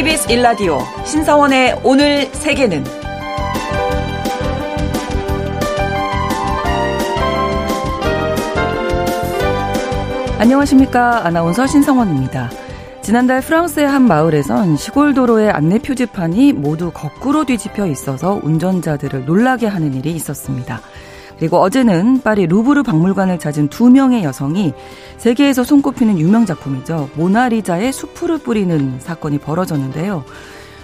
KBS 일라디오 신성원의 오늘 세계는 안녕하십니까. 아나운서 신성원입니다. 지난달 프랑스의 한 마을에선 시골 도로의 안내 표지판이 모두 거꾸로 뒤집혀 있어서 운전자들을 놀라게 하는 일이 있었습니다. 그리고 어제는 파리 루브르 박물관을 찾은 두 명의 여성이 세계에서 손꼽히는 유명 작품이죠. 모나리자의 수풀을 뿌리는 사건이 벌어졌는데요.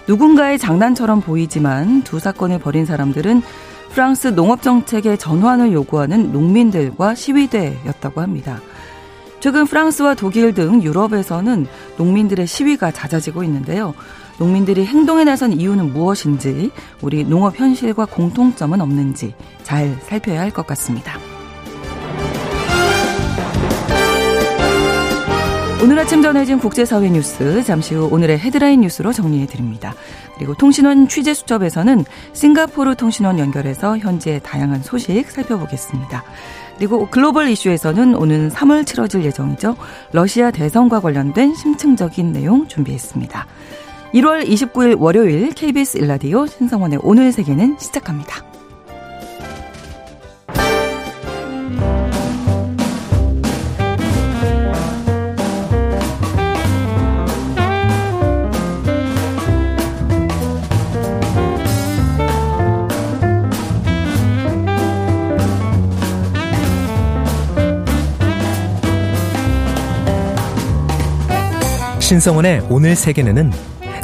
누군가의 장난처럼 보이지만 두 사건을 벌인 사람들은 프랑스 농업정책의 전환을 요구하는 농민들과 시위대였다고 합니다. 최근 프랑스와 독일 등 유럽에서는 농민들의 시위가 잦아지고 있는데요. 농민들이 행동에 나선 이유는 무엇인지, 우리 농업 현실과 공통점은 없는지 잘 살펴야 할 것 같습니다. 오늘 아침 전해진 국제사회 뉴스 잠시 후 오늘의 헤드라인 뉴스로 정리해 드립니다. 그리고 통신원 취재 수첩에서는 싱가포르 통신원 연결해서 현재 다양한 소식 살펴보겠습니다. 그리고 글로벌 이슈에서는 오는 3월 치러질 예정이죠. 러시아 대선과 관련된 심층적인 내용 준비했습니다. 1월 29일 월요일 KBS 일라디오 신성원의 오늘 세계는 시작합니다. 신성원의 오늘 세계는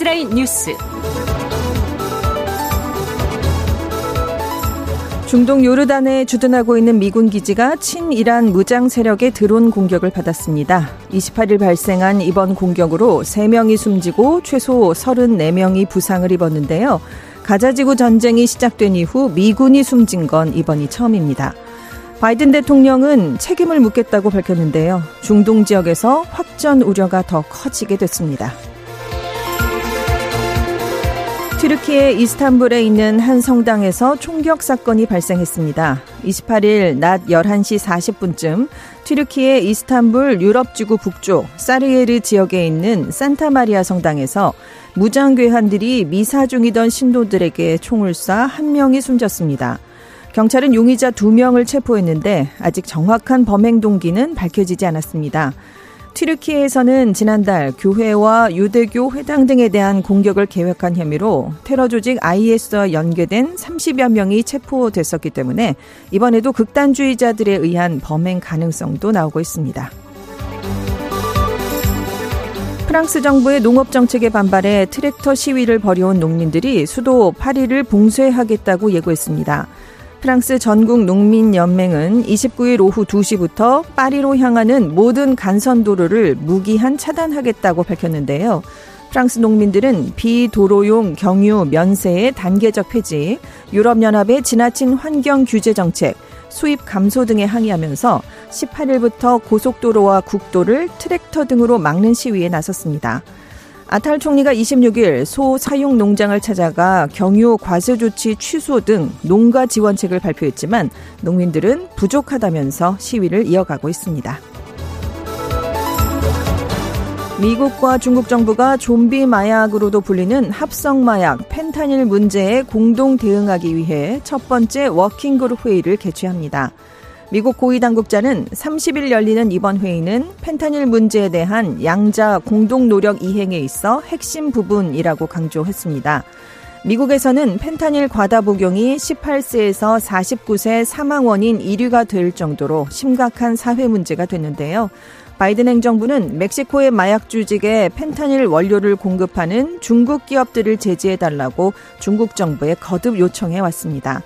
헤드라인 뉴스. 중동 요르단에 주둔하고 있는 미군 기지가 친이란 무장 세력의 드론 공격을 받았습니다. 28일 발생한 이번 공격으로 3명이 숨지고 최소 34명이 부상을 입었는데요. 가자지구 전쟁이 시작된 이후 미군이 숨진 건 이번이 처음입니다. 바이든 대통령은 책임을 묻겠다고 밝혔는데요. 중동 지역에서 확전 우려가 더 커지게 됐습니다. 튀르키예 이스탄불에 있는 한 성당에서 총격 사건이 발생했습니다. 28일 낮 11시 40분쯤 튀르키예 이스탄불 유럽지구 북쪽 사르예르 지역에 있는 산타마리아 성당에서 무장괴한들이 미사 중이던 신도들에게 총을 쏴 한 명이 숨졌습니다. 경찰은 용의자 2명을 체포했는데 아직 정확한 범행 동기는 밝혀지지 않았습니다. 튀르키예에서는 지난달 교회와 유대교 회당 등에 대한 공격을 계획한 혐의로 테러 조직 IS와 연계된 30여 명이 체포됐었기 때문에 이번에도 극단주의자들에 의한 범행 가능성도 나오고 있습니다. 프랑스 정부의 농업 정책에 반발해 트랙터 시위를 벌여온 농민들이 수도 파리를 봉쇄하겠다고 예고했습니다. 프랑스 전국 농민연맹은 29일 오후 2시부터 파리로 향하는 모든 간선도로를 무기한 차단하겠다고 밝혔는데요. 프랑스 농민들은 비도로용 경유 면세의 단계적 폐지, 유럽연합의 지나친 환경 규제 정책, 수입 감소 등에 항의하면서 18일부터 고속도로와 국도를 트랙터 등으로 막는 시위에 나섰습니다. 아탈 총리가 26일 소 사육 농장을 찾아가 경유 과세 조치 취소 등 농가 지원책을 발표했지만 농민들은 부족하다면서 시위를 이어가고 있습니다. 미국과 중국 정부가 좀비 마약으로도 불리는 합성 마약 펜타닐 문제에 공동 대응하기 위해 첫 번째 워킹그룹 회의를 개최합니다. 미국 고위 당국자는 30일 열리는 이번 회의는 펜타닐 문제에 대한 양자 공동 노력 이행에 있어 핵심 부분이라고 강조했습니다. 미국에서는 펜타닐 과다 복용이 18세에서 49세 사망 원인 1위가 될 정도로 심각한 사회 문제가 됐는데요. 바이든 행정부는 멕시코의 마약 주직에 펜타닐 원료를 공급하는 중국 기업들을 제지해달라고 중국 정부에 거듭 요청해 왔습니다.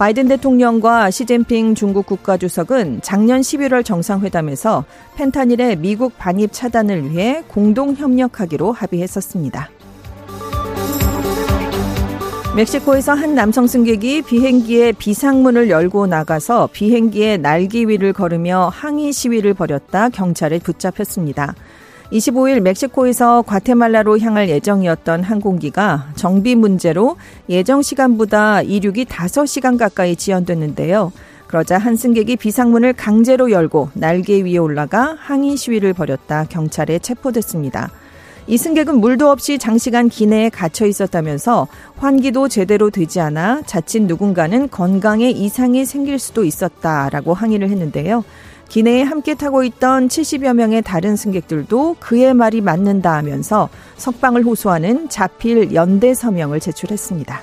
바이든 대통령과 시진핑 중국 국가주석은 작년 11월 정상회담에서 펜타닐의 미국 반입 차단을 위해 공동 협력하기로 합의했었습니다. 멕시코에서 한 남성 승객이 비행기의 비상문을 열고 나가서 비행기에 날개 위를 걸으며 항의 시위를 벌였다 경찰에 붙잡혔습니다. 25일 멕시코에서 과테말라로 향할 예정이었던 항공기가 정비 문제로 예정 시간보다 이륙이 5시간 가까이 지연됐는데요. 그러자 한 승객이 비상문을 강제로 열고 날개 위에 올라가 항의 시위를 벌였다 경찰에 체포됐습니다. 이 승객은 물도 없이 장시간 기내에 갇혀 있었다면서 환기도 제대로 되지 않아 자칫 누군가는 건강에 이상이 생길 수도 있었다라고 항의를 했는데요. 기내에 함께 타고 있던 70여 명의 다른 승객들도 그의 말이 맞는다 하면서 석방을 호소하는 자필 연대 서명을 제출했습니다.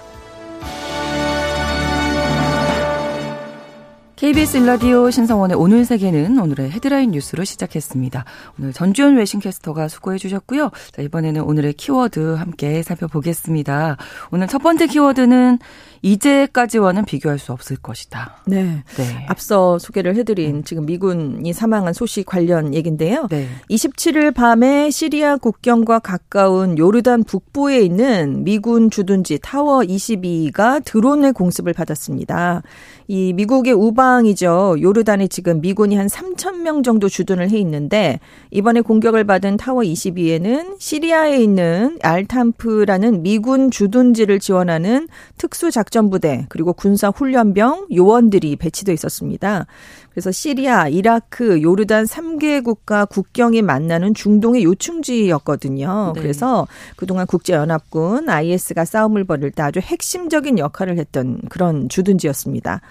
KBS 일라디오 신성원의 오늘 세계는 오늘의 헤드라인 뉴스로 시작했습니다. 오늘 전주현 외신캐스터가 수고해 주셨고요. 자, 이번에는 오늘의 키워드 함께 살펴보겠습니다. 오늘 첫 번째 키워드는 이제까지와는 비교할 수 없을 것이다. 네. 네. 앞서 소개를 해드린 지금 미군이 사망한 소식 관련 얘긴데요. 네. 27일 밤에 시리아 국경과 가까운 요르단 북부에 있는 미군 주둔지 타워 22가 드론의 공습을 받았습니다. 이 미국의 우방이죠. 요르단에 지금 미군이 한 3천 명 정도 주둔을 해 있는데 이번에 공격을 받은 타워 22에는 시리아에 있는 알탐프라는 미군 주둔지를 지원하는 특수 작 전부대 그리고 군사 훈련병 요원들이 배치돼 있었습니다. 그래서 시리아, 이라크, 요르단 3개 국가 국경이 만나는 중동의 요충지였거든요. 네. 그래서 그동안 국제연합군 IS가 싸움을 벌일 때 아주 핵심적인 역할을 했던 그런 주둔지였습니다.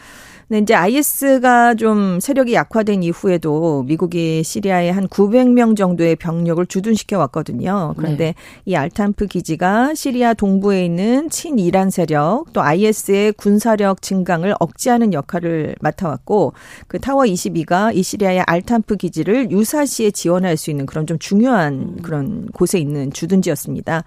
근데 이제 IS가 좀 세력이 약화된 이후에도 미국이 시리아에 한 900명 정도의 병력을 주둔시켜 왔거든요. 그런데 네. 이 알탄프 기지가 시리아 동부에 있는 친이란 세력 또 IS의 군사력 증강을 억제하는 역할을 맡아왔고 그 타워 22가 이 시리아의 알탄프 기지를 유사시에 지원할 수 있는 그런 좀 중요한 음. 그런 곳에 있는 주둔지였습니다.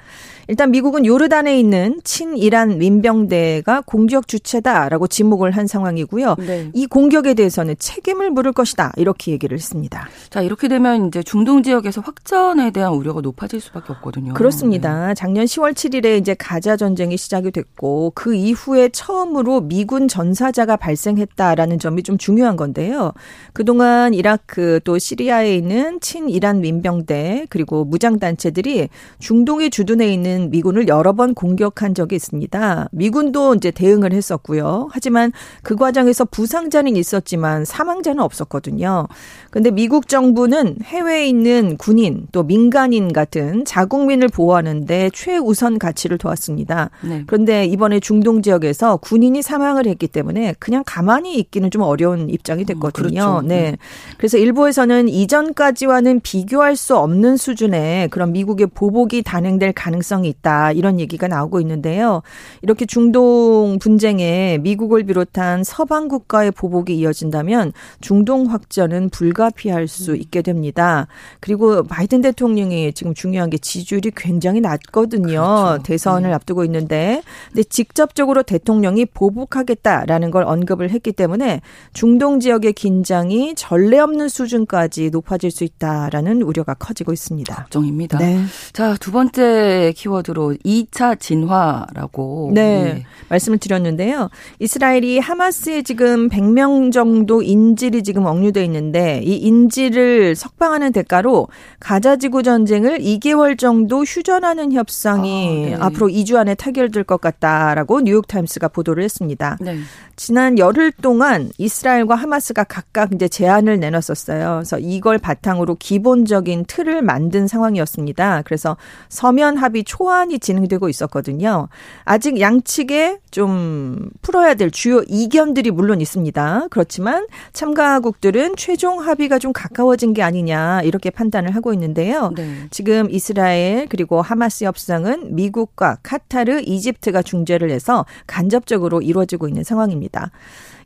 일단 미국은 요르단에 있는 친이란 민병대가 공격 주체다라고 지목을 한 상황이고요. 네. 이 공격에 대해서는 책임을 물을 것이다 이렇게 얘기를 했습니다. 자 이렇게 되면 이제 중동 지역에서 확전에 대한 우려가 높아질 수밖에 없거든요. 그렇습니다. 네. 작년 10월 7일에 이제 가자 전쟁이 시작이 됐고 그 이후에 처음으로 미군 전사자가 발생했다라는 점이 좀 중요한 건데요. 그동안 이라크 또 시리아에 있는 친이란 민병대 그리고 무장 단체들이 중동에 주둔해 있는 있는 미군을 여러 번 공격한 적이 있습니다. 미군도 이제 대응을 했었고요. 하지만 그 과정에서 부상자는 있었지만 사망자는 없었거든요. 근데 미국 정부는 해외에 있는 군인 또 민간인 같은 자국민을 보호하는데 최우선 가치를 두었습니다. 네. 그런데 이번에 중동 지역에서 군인이 사망을 했기 때문에 그냥 가만히 있기는 좀 어려운 입장이 됐거든요. 어, 그렇죠. 네. 네. 그래서 일부에서는 이전까지와는 비교할 수 없는 수준의 그런 미국의 보복이 단행될 가능성이 있다. 이런 얘기가 나오고 있는데요. 이렇게 중동 분쟁에 미국을 비롯한 서방 국가의 보복이 이어진다면 중동 확전은 불가피할 수 음. 있게 됩니다. 그리고 바이든 대통령이 지금 중요한 게 지지율이 굉장히 낮거든요. 그렇죠. 대선을 네. 앞두고 있는데 근데 직접적으로 대통령이 보복하겠다라는 걸 언급을 했기 때문에 중동 지역의 긴장이 전례 없는 수준까지 높아질 수 있다라는 우려가 커지고 있습니다. 걱정입니다. 네. 자, 두 번째 키워드 키워드로 2차 진화라고 네, 네. 말씀을 드렸는데요. 이스라엘이 하마스에 지금 100명 정도 인질이 지금 억류돼 있는데 이 인질을 석방하는 대가로 가자 지구 전쟁을 2개월 정도 휴전하는 협상이 아, 네. 앞으로 2주 안에 타결될 것 같다라고 뉴욕 타임스가 보도를 했습니다. 네. 지난 열흘 동안 이스라엘과 하마스가 각각 이제 제안을 내놨었어요. 그래서 이걸 바탕으로 기본적인 틀을 만든 상황이었습니다. 그래서 서면 합의 초 안이 진행되고 있었거든요. 아직 양측에 좀 풀어야 될 주요 이견들이 물론 있습니다. 그렇지만 참가국들은 최종 합의가 좀 가까워진 게 아니냐 이렇게 판단을 하고 있는데요. 네. 지금 이스라엘 그리고 하마스 협상은 미국과 카타르, 이집트가 중재를 해서 간접적으로 이루어지고 있는 상황입니다.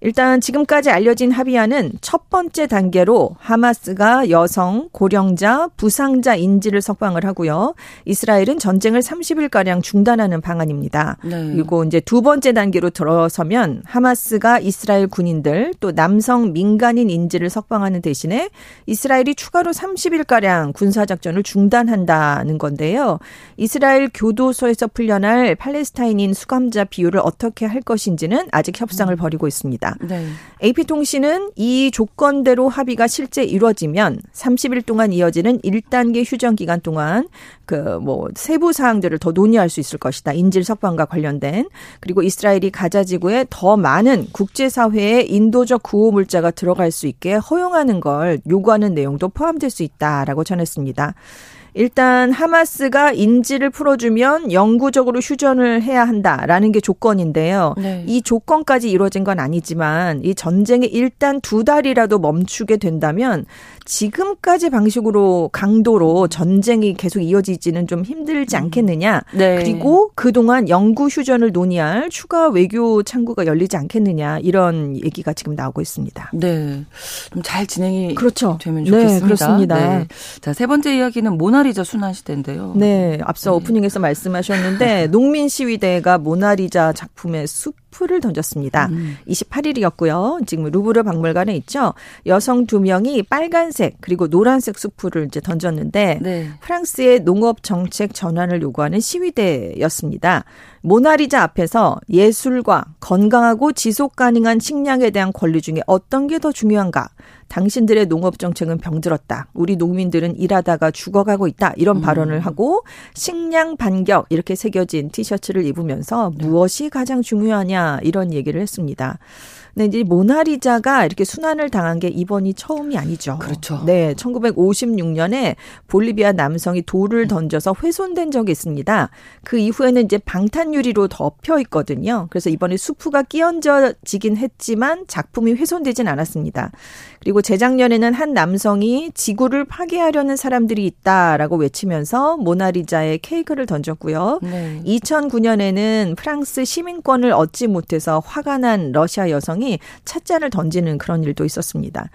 일단 지금까지 알려진 합의안은 첫 번째 단계로 하마스가 여성, 고령자, 부상자 인질을 석방을 하고요. 이스라엘은 전쟁을 30일가량 중단하는 방안입니다. 네. 그리고 이제 두 번째 단계로 들어서면 하마스가 이스라엘 군인들 또 남성 민간인 인질을 석방하는 대신에 이스라엘이 추가로 30일가량 군사작전을 중단한다는 건데요. 이스라엘 교도소에서 풀려날 팔레스타인인 수감자 비율을 어떻게 할 것인지는 아직 협상을 벌이고 있습니다. 네. AP통신은 이 조건대로 합의가 실제 이루어지면 30일 동안 이어지는 1단계 휴전 기간 동안 그 뭐 세부 사항 들을 더 논의할 수 있을 것이다. 인질 석방과 관련된 그리고 이스라엘이 가자 지구에 더 많은 국제 사회에 인도적 구호 물자가 들어갈 수 있게 허용하는 걸 요구하는 내용도 포함될 수 있다라고 전했습니다. 일단 하마스가 인질을 풀어주면 영구적으로 휴전을 해야 한다라는 게 조건인데요. 네. 이 조건까지 이루어진 건 아니지만 이 전쟁이 일단 두 달이라도 멈추게 된다면 지금까지 방식으로 강도로 전쟁이 계속 이어지지는 좀 힘들지 음. 않겠느냐. 네. 그리고 그동안 영구 휴전을 논의할 추가 외교 창구가 열리지 않겠느냐. 이런 얘기가 지금 나오고 있습니다. 네. 좀 잘 진행이 그렇죠. 되면 좋겠습니다. 네, 그렇습니다. 네. 자, 세 번째 이야기는 모나리자 순환 시대인데요. 네. 앞서 네. 오프닝에서 말씀하셨는데 농민 시위대가 모나리자 작품의 숲 풀을 던졌습니다. 음. 28일이었고요. 지금 루브르 박물관에 있죠. 여성 두 명이 빨간색 그리고 노란색 수풀을 이제 던졌는데 네. 프랑스의 농업 정책 전환을 요구하는 시위대였습니다. 모나리자 앞에서 예술과 건강하고 지속 가능한 식량에 대한 권리 중에 어떤 게 더 중요한가? 당신들의 농업 정책은 병들었다. 우리 농민들은 일하다가 죽어가고 있다. 이런 음. 발언을 하고 식량 반격 이렇게 새겨진 티셔츠를 입으면서 네. 무엇이 가장 중요하냐 이런 얘기를 했습니다. 네, 이제 모나리자가 이렇게 순환을 당한 게 이번이 처음이 아니죠. 그렇죠. 네, 1956년에 볼리비아 남성이 돌을 던져서 훼손된 적이 있습니다. 그 이후에는 이제 방탄유리로 덮여 있거든요. 그래서 이번에 수프가 끼얹어지긴 했지만 작품이 훼손되진 않았습니다. 그리고 재작년에는 한 남성이 지구를 파괴하려는 사람들이 있다라고 외치면서 모나리자에 케이크를 던졌고요. 네. 2009년에는 프랑스 시민권을 얻지 못해서 화가 난 러시아 여성이 찻잔을 던지는 그런 일도 있었습니다.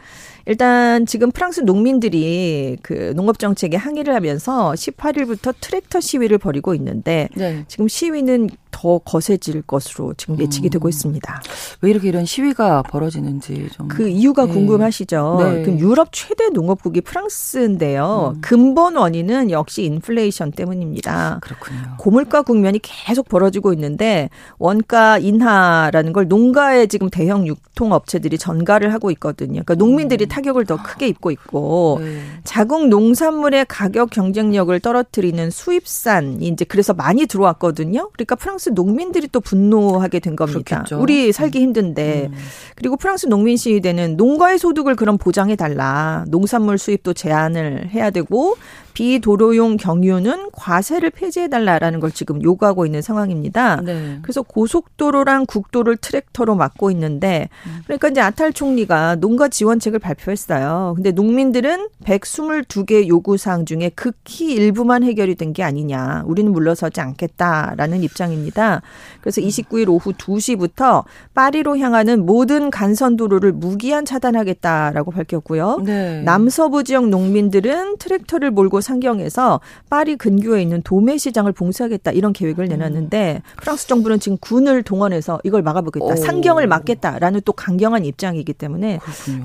일단 지금 프랑스 농민들이 그 농업 정책에 항의를 하면서 18일부터 트랙터 시위를 벌이고 있는데 네. 지금 시위는 더 거세질 것으로 지금 예측이 음. 되고 있습니다. 왜 이렇게 이런 시위가 벌어지는지 좀. 그 이유가 네. 궁금하시죠? 네. 그럼 유럽 최대 농업국이 프랑스인데요. 음. 근본 원인은 역시 인플레이션 때문입니다. 그렇군요. 고물가 국면이 계속 벌어지고 있는데 원가 인하라는 걸 농가에 지금 대형 유통업체들이 전가를 하고 있거든요. 그러니까 농민들이 음. 타격을 더 크게 입고 있고 네. 자국 농산물의 가격 경쟁력을 떨어뜨리는 수입산이 이제 그래서 많이 들어왔거든요. 그러니까 프랑스 농민들이 또 분노하게 된 겁니다. 그렇겠죠. 우리 살기 힘든데 음. 그리고 프랑스 농민 시위대는 농가의 소득을 그럼 보장해 달라. 농산물 수입도 제한을 해야 되고 비도로용 경유는 과세를 폐지해달라라는 걸 지금 요구하고 있는 상황입니다. 네. 그래서 고속도로랑 국도를 트랙터로 막고 있는데 그러니까 이제 아탈 총리가 농가 지원책을 발표했어요. 근데 농민들은 122개 요구사항 중에 극히 일부만 해결이 된 게 아니냐. 우리는 물러서지 않겠다라는 입장입니다. 그래서 29일 오후 2시부터 파리로 향하는 모든 간선도로를 무기한 차단하겠다라고 밝혔고요. 네. 남서부 지역 농민들은 트랙터를 몰고 상경에서 파리 근교에 있는 도매 시장을 봉쇄하겠다 이런 계획을 음. 내놨는데 프랑스 정부는 지금 군을 동원해서 이걸 막아보겠다. 오. 상경을 막겠다라는 또 강경한 입장이기 때문에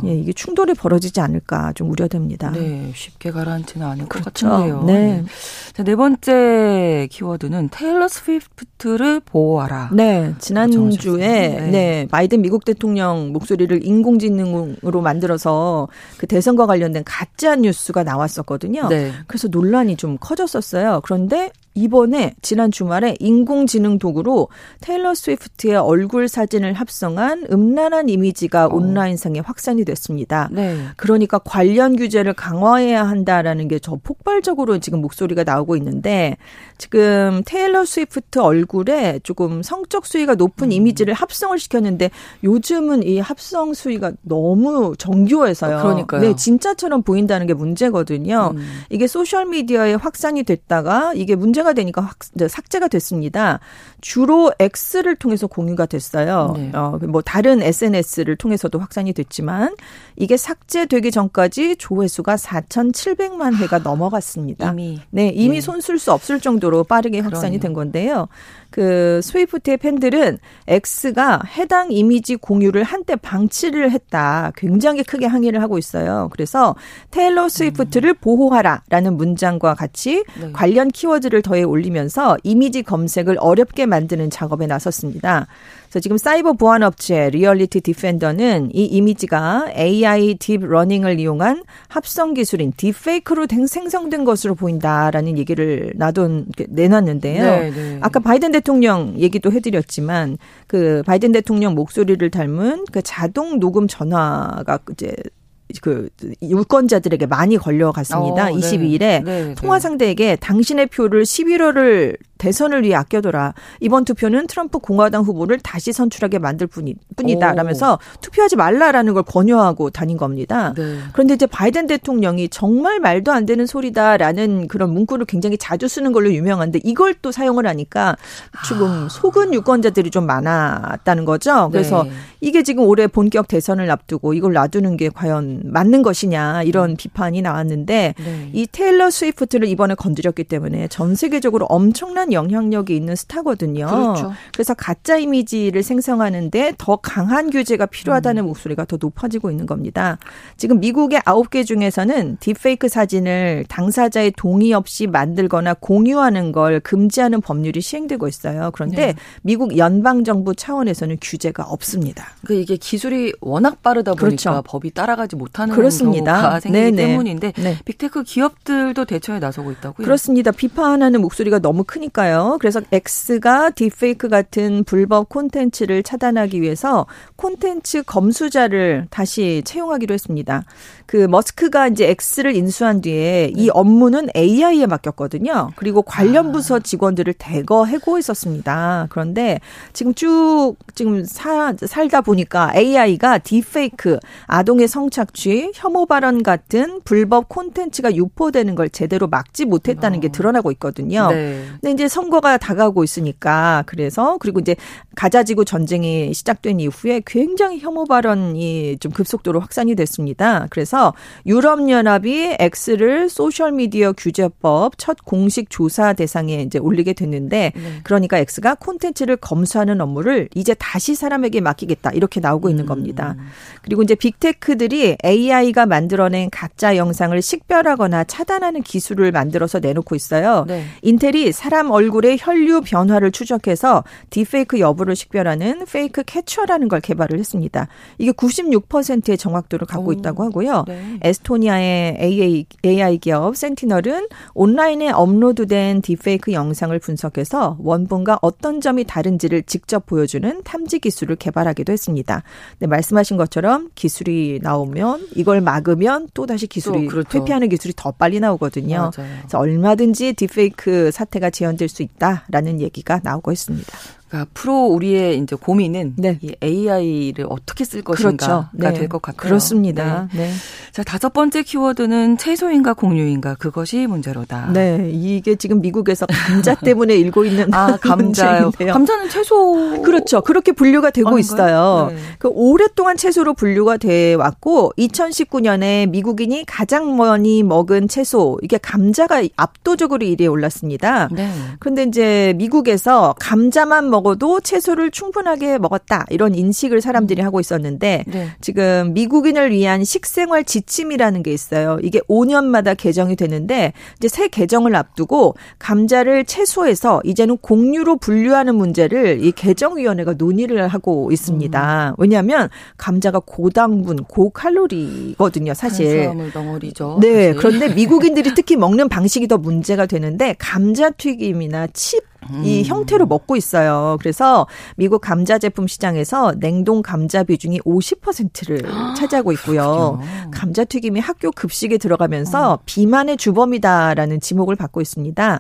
예, 이게 충돌이 벌어지지 않을까 좀 우려됩니다. 네, 쉽게 가라앉지는 않을 그렇죠. 것 같은데요. 네. 네. 자, 네 번째 키워드는 테일러 스위프트를 보호하라. 네, 지난주에 네. 네, 바이든 미국 대통령 목소리를 인공지능으로 만들어서 그 대선과 관련된 가짜 뉴스가 나왔었거든요. 네. 그래서 논란이 좀 커졌었어요. 그런데 이번에 지난 주말에 인공지능 도구로 테일러 스위프트의 얼굴 사진을 합성한 음란한 이미지가 어. 온라인상에 확산이 됐습니다. 네. 그러니까 관련 규제를 강화해야 한다라는 게 저 폭발적으로 지금 목소리가 나오고 있는데 지금 테일러 스위프트 얼굴에 조금 성적 수위가 높은 음. 이미지를 합성을 시켰는데 요즘은 이 합성 수위가 너무 정교해서요. 그러니까요. 네, 진짜처럼 보인다는 게 문제거든요. 음. 이게 소셜 미디어에 확산이 됐다가 이게 문제 문제가 되니까 확, 삭제가 됐습니다. 주로 X를 통해서 공유가 됐어요. 네. 어, 뭐 다른 SNS를 통해서도 확산이 됐지만 이게 삭제되기 전까지 조회수가 4,700만 회가 넘어갔습니다. 이미 네, 이미 네. 손쓸 수 없을 정도로 빠르게 확산이 그러네요. 된 건데요. 그 스위프트의 팬들은 X가 해당 이미지 공유를 한때 방치를 했다. 굉장히 크게 항의를 하고 있어요. 그래서 테일러 스위프트를 음. 보호하라라는 문장과 같이 네. 관련 키워드를 더해 올리면서 이미지 검색을 어렵게 만드는 작업에 나섰습니다. 그래서 지금 사이버 보안 업체 리얼리티 디펜더는 이 이미지가 AI 딥 러닝을 이용한 합성 기술인 딥페이크로 생성된 것으로 보인다라는 얘기를 놔둔 내놨는데요. 네, 네. 아까 바이든 대통령 얘기도 해드렸지만 그 바이든 대통령 목소리를 닮은 그 자동 녹음 전화가 이제 그 유권자들에게 많이 걸려갔습니다. 어, 22일에 네. 네, 통화 상대에게 당신의 표를 11월을 대선을 위해 아껴둬라. 이번 투표는 트럼프 공화당 후보를 다시 선출하게 만들 뿐이, 뿐이다. 라면서 투표하지 말라라는 걸 권유하고 다닌 겁니다. 네. 그런데 이제 바이든 대통령이 정말 말도 안 되는 소리다라는 그런 문구를 굉장히 자주 쓰는 걸로 유명한데 이걸 또 사용을 하니까 지금 아. 속은 유권자들이 좀 많았다는 거죠. 그래서 네. 이게 지금 올해 본격 대선을 앞두고 이걸 놔두는 게 과연 맞는 것이냐 이런 음. 비판이 나왔는데 네. 이 테일러 스위프트를 이번에 건드렸기 때문에 전 세계적으로 엄청난 영향력이 있는 스타거든요. 그렇죠. 그래서 가짜 이미지를 생성하는데 더 강한 규제가 필요하다는 음. 목소리가 더 높아지고 있는 겁니다. 지금 미국의 아홉 개 중에서는 딥페이크 사진을 당사자의 동의 없이 만들거나 공유하는 걸 금지하는 법률이 시행되고 있어요. 그런데 네. 미국 연방 정부 차원에서는 규제가 없습니다. 그 이게 기술이 워낙 빠르다 보니까 그렇죠. 법이 따라가지 못하는 그렇습니다. 경우가 생기기 네네. 때문인데 네. 빅테크 기업들도 대처에 나서고 있다고요? 그렇습니다. 비판하는 목소리가 너무 크니까 요. 그래서 X가 딥페이크 같은 불법 콘텐츠를 차단하기 위해서 콘텐츠 검수자를 다시 채용하기로 했습니다. 그 머스크가 이제 X를 인수한 뒤에 이 네. 업무는 AI에 맡겼거든요. 그리고 관련 아. 부서 직원들을 대거 해고했었습니다. 그런데 지금 쭉 지금 사, 살다 보니까 AI가 딥페이크, 아동의 성착취, 혐오 발언 같은 불법 콘텐츠가 유포되는 걸 제대로 막지 못했다는 게 어. 드러나고 있거든요. 네. 근데 이제 선거가 다가오고 있으니까 그래서 그리고 이제 가자지구 전쟁이 시작된 이후에 굉장히 혐오 발언이 좀 급속도로 확산이 됐습니다. 그래서 유럽 연합이 X를 소셜 미디어 규제법 첫 공식 조사 대상에 이제 올리게 됐는데 네. 그러니까 X가 콘텐츠를 검수하는 업무를 이제 다시 사람에게 맡기겠다 이렇게 나오고 있는 음. 겁니다. 그리고 이제 빅테크들이 AI가 만들어낸 가짜 영상을 식별하거나 차단하는 기술을 만들어서 내놓고 있어요. 네. 인텔이 사람 얼굴의 혈류 변화를 추적해서 딥페이크 여부를 식별하는 페이크 캐처라는 걸 개발을 했습니다. 이게 96%의 정확도를 갖고 오. 있다고 하고요. 네. 에스토니아의 AI, AI 기업 센티널은 온라인에 업로드된 딥페이크 영상을 분석해서 원본과 어떤 점이 다른지를 직접 보여주는 탐지 기술을 개발하기도 했습니다. 네, 말씀하신 것처럼 기술이 나오면 이걸 막으면 또 다시 기술이 또 그렇죠. 회피하는 기술이 더 빨리 나오거든요. 맞아요. 그래서 얼마든지 딥페이크 사태가 재현될 수 있다라는 얘기가 나오고 있습니다. 그러니까 앞으로 우리의 이제 고민은 네. 이 AI를 어떻게 쓸 것인가가 그렇죠. 네. 될것 같아요. 그렇습니다. 네. 네. 자 다섯 번째 키워드는 채소인가 공유인가 그것이 문제로다. 네, 이게 지금 미국에서 감자 때문에 일고 있는 아 감자요. 감자는 채소 그렇죠. 그렇게 분류가 되고 아닌가요? 있어요. 네. 그 오랫동안 채소로 분류가 돼 왔고 2019년에 미국인이 가장 많이 먹은 채소 이게 감자가 압도적으로 1위에 올랐습니다. 네. 그런데 이제 미국에서 감자만 먹 먹어도 채소를 충분하게 먹었다. 이런 인식을 사람들이 음. 하고 있었는데 네. 지금 미국인을 위한 식생활 지침이라는 게 있어요. 이게 5년마다 개정이 되는데 이제 새 개정을 앞두고 감자를 채소에서 이제는 공유로 분류하는 문제를 이 개정위원회가 논의를 하고 있습니다. 음. 왜냐하면 감자가 고당분, 고칼로리거든요, 사실. 덩어리죠. 네. 사실. 그런데 미국인들이 특히 먹는 방식이 더 문제가 되는데 감자 튀김이나 칩 이 음. 형태로 먹고 있어요. 그래서 미국 감자 제품 시장에서 냉동 감자 비중이 50%를 차지하고 있고요. 감자 튀김이 학교 급식에 들어가면서 어. 비만의 주범이다라는 지목을 받고 있습니다.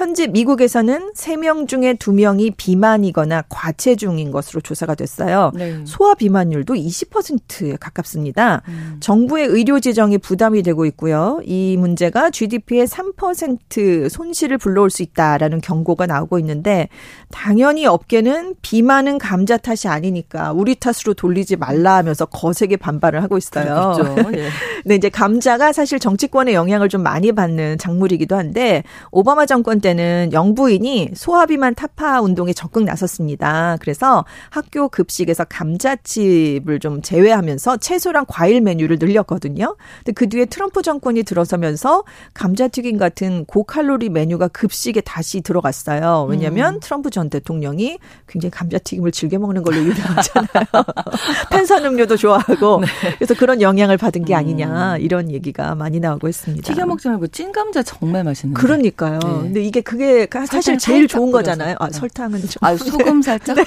현재 미국에서는 3명 중에 2명이 비만이거나 과체중인 것으로 조사가 됐어요. 네. 소아 비만율도 20%에 가깝습니다. 음. 정부의 의료 재정이 부담이 되고 있고요. 이 문제가 GDP의 3% 손실을 불러올 수 있다라는 경고가 나오고 있는데 당연히 업계는 비만은 감자 탓이 아니니까 우리 탓으로 돌리지 말라 하면서 거세게 반발을 하고 있어요. 그렇죠. 예. 네, 이제 감자가 사실 정치권의 영향을 좀 많이 받는 작물이기도 한데 오바마 정권 때는 영부인이 소화비만 타파 운동에 적극 나섰습니다. 그래서 학교 급식에서 감자칩을 좀 제외하면서 채소랑 과일 메뉴를 늘렸거든요. 근데 그 뒤에 트럼프 정권이 들어서면서 감자튀김 같은 고칼로리 메뉴가 급식에 다시 들어갔어요. 왜냐하면 음. 트럼프 전 대통령이 굉장히 감자튀김을 즐겨 먹는 걸로 유명하잖아요. 탄산 음료도 좋아하고 네. 그래서 그런 영향을 받은 게 아니냐 음. 이런 얘기가 많이 나오고 있습니다. 튀겨 먹지 말고 찐 감자 정말 맛있는데. 그러니까요. 네. 근데 이게 그게 사실 제일 좋은 거잖아요. 아, 설탕은 좀. 아, 소금 살짝? 네.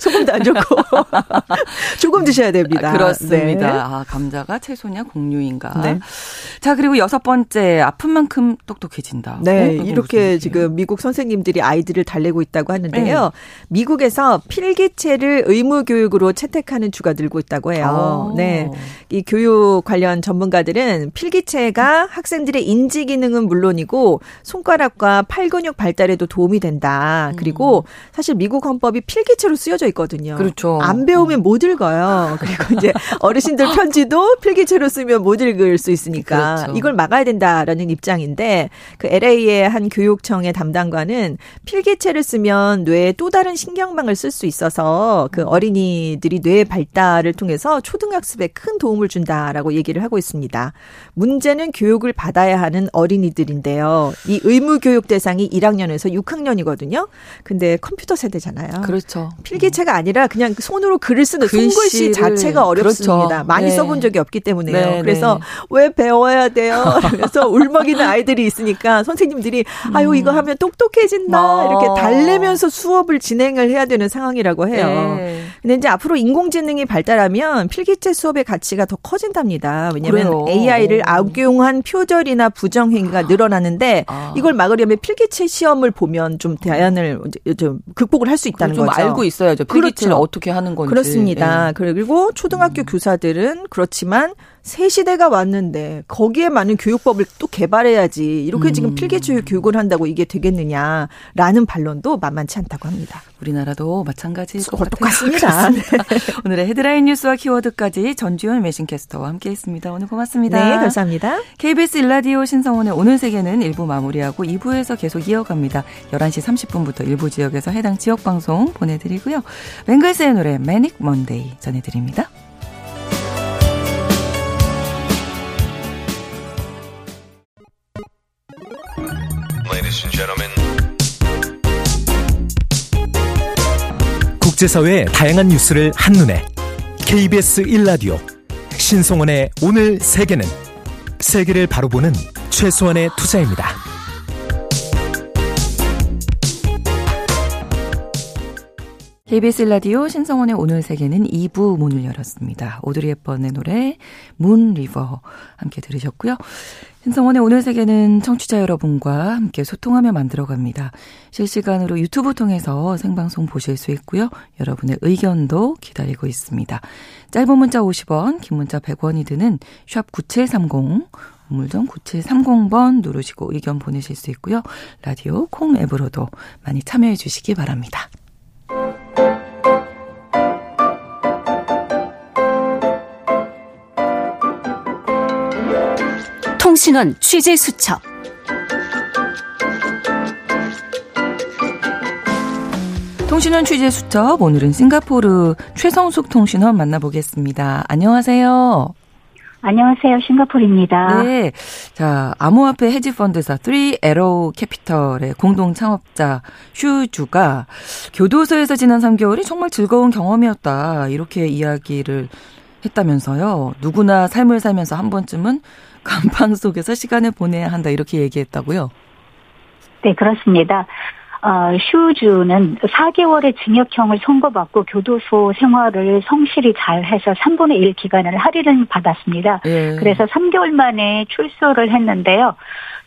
소금도 안 좋고. 조금 드셔야 됩니다. 아, 그렇습니다. 네. 아, 감자가 채소냐 공유인가. 네. 자, 그리고 여섯 번째 아픈 만큼 똑똑해진다. 네, 어? 이렇게 지금 미국 선생님들이 아이들을 달래고 있다고 하는데요. 네. 미국에서 필기체를 의무 교육으로 채택하는 주가 늘고 있다고 해요. 오. 네. 이 교육 관련 전문가들은 필기체가 학생들의 인지 기능은 물론이고 손가락 과 팔 근육 발달에도 도움이 된다. 그리고 음. 사실 미국 헌법이 필기체로 쓰여져 있거든요. 그렇죠. 안 배우면 못 읽어요. 그리고 이제 어르신들 편지도 필기체로 쓰면 못 읽을 수 있으니까 그렇죠. 이걸 막아야 된다라는 입장인데 그 LA의 한 교육청의 담당관은 필기체를 쓰면 뇌에 또 다른 신경망을 쓸 수 있어서 그 어린이들이 뇌 발달을 통해서 초등학습에 큰 도움을 준다라고 얘기를 하고 있습니다. 문제는 교육을 받아야 하는 어린이들인데요. 이 의무 교육 대상이 1학년에서 6학년이거든요. 근데 컴퓨터 세대잖아요. 그렇죠. 필기체가 아니라 그냥 손으로 글을 쓰는 손글씨 자체가 어렵습니다. 그렇죠. 많이 네. 써본 적이 없기 때문에요. 네, 그래서 네. 왜 배워야 돼요? 그래서 울먹이는 아이들이 있으니까 선생님들이 아유 이거 하면 똑똑해진다 어. 이렇게 달래면서 수업을 진행을 해야 되는 상황이라고 해요. 네. 근데 이제 앞으로 인공지능이 발달하면 필기체 수업의 가치가 더 커진답니다. 왜냐하면 AI를 악용한 표절이나 부정 행위가 늘어나는데 아. 이걸 막으려면 필기체 시험을 보면 좀 대안을 좀 극복을 할 수 있다는 좀 거죠. 알고 있어야죠. 필기체를 그렇죠. 어떻게 하는 건지. 그렇습니다. 네. 그리고 초등학교 음. 교사들은 그렇지만 새 시대가 왔는데 거기에 맞는 교육법을 또 개발해야지 이렇게 음. 지금 필기체 교육을 한다고 이게 되겠느냐라는 반론도 만만치 않다고 합니다. 우리나라도 마찬가지일 것 같아요. 똑같습니다. 네. 오늘의 헤드라인 뉴스와 키워드까지 전주현 매신캐스터와 함께했습니다. 오늘 고맙습니다. 네, 감사합니다. KBS 일라디오 신성원의 오늘 세계는 1부 마무리하고 2부에서 계속 이어갑니다. 11시 30분부터 일부 지역에서 해당 지역 방송 보내드리고요. 뱅글스의 노래 매닉 먼데이 전해드립니다. 국제사회의 다양한 뉴스를 한눈에 KBS 1라디오 신성원의 오늘 세계는 세계를 바로 보는 최소한의 투자입니다. KBS 라디오 신성원의 오늘 세계는 2부 문을 열었습니다. 오드리 헵번의 노래 문 리버 함께 들으셨고요. 신성원의 오늘 세계는 청취자 여러분과 함께 소통하며 만들어갑니다. 실시간으로 유튜브 통해서 생방송 보실 수 있고요. 여러분의 의견도 기다리고 있습니다. 짧은 문자 50원, 긴 문자 100원이 드는 샵 9730, 우물정 9730번 누르시고 의견 보내실 수 있고요. 라디오 콩 앱으로도 많이 참여해 주시기 바랍니다. 통신원 취재 수첩. 통신원 취재 수첩 오늘은 싱가포르 최성숙 통신원 만나보겠습니다. 안녕하세요. 안녕하세요. 싱가포르입니다. 네. 자, 암호화폐 헤지 펀드사 3에로 캐피털의 공동 창업자 슈주가 교도소에서 지난 3개월이 정말 즐거운 경험이었다. 이렇게 이야기를 했다면서요. 누구나 삶을 살면서 한 번쯤은 간방 속에서 시간을 보내야 한다. 이렇게 얘기했다고요. 네, 그렇습니다. 어, 슈주는 4개월의 징역형을 선고받고 교도소 생활을 성실히 잘 해서 3분의 1 기간을 할인을 받았습니다. 예. 그래서 3개월 만에 출소를 했는데요.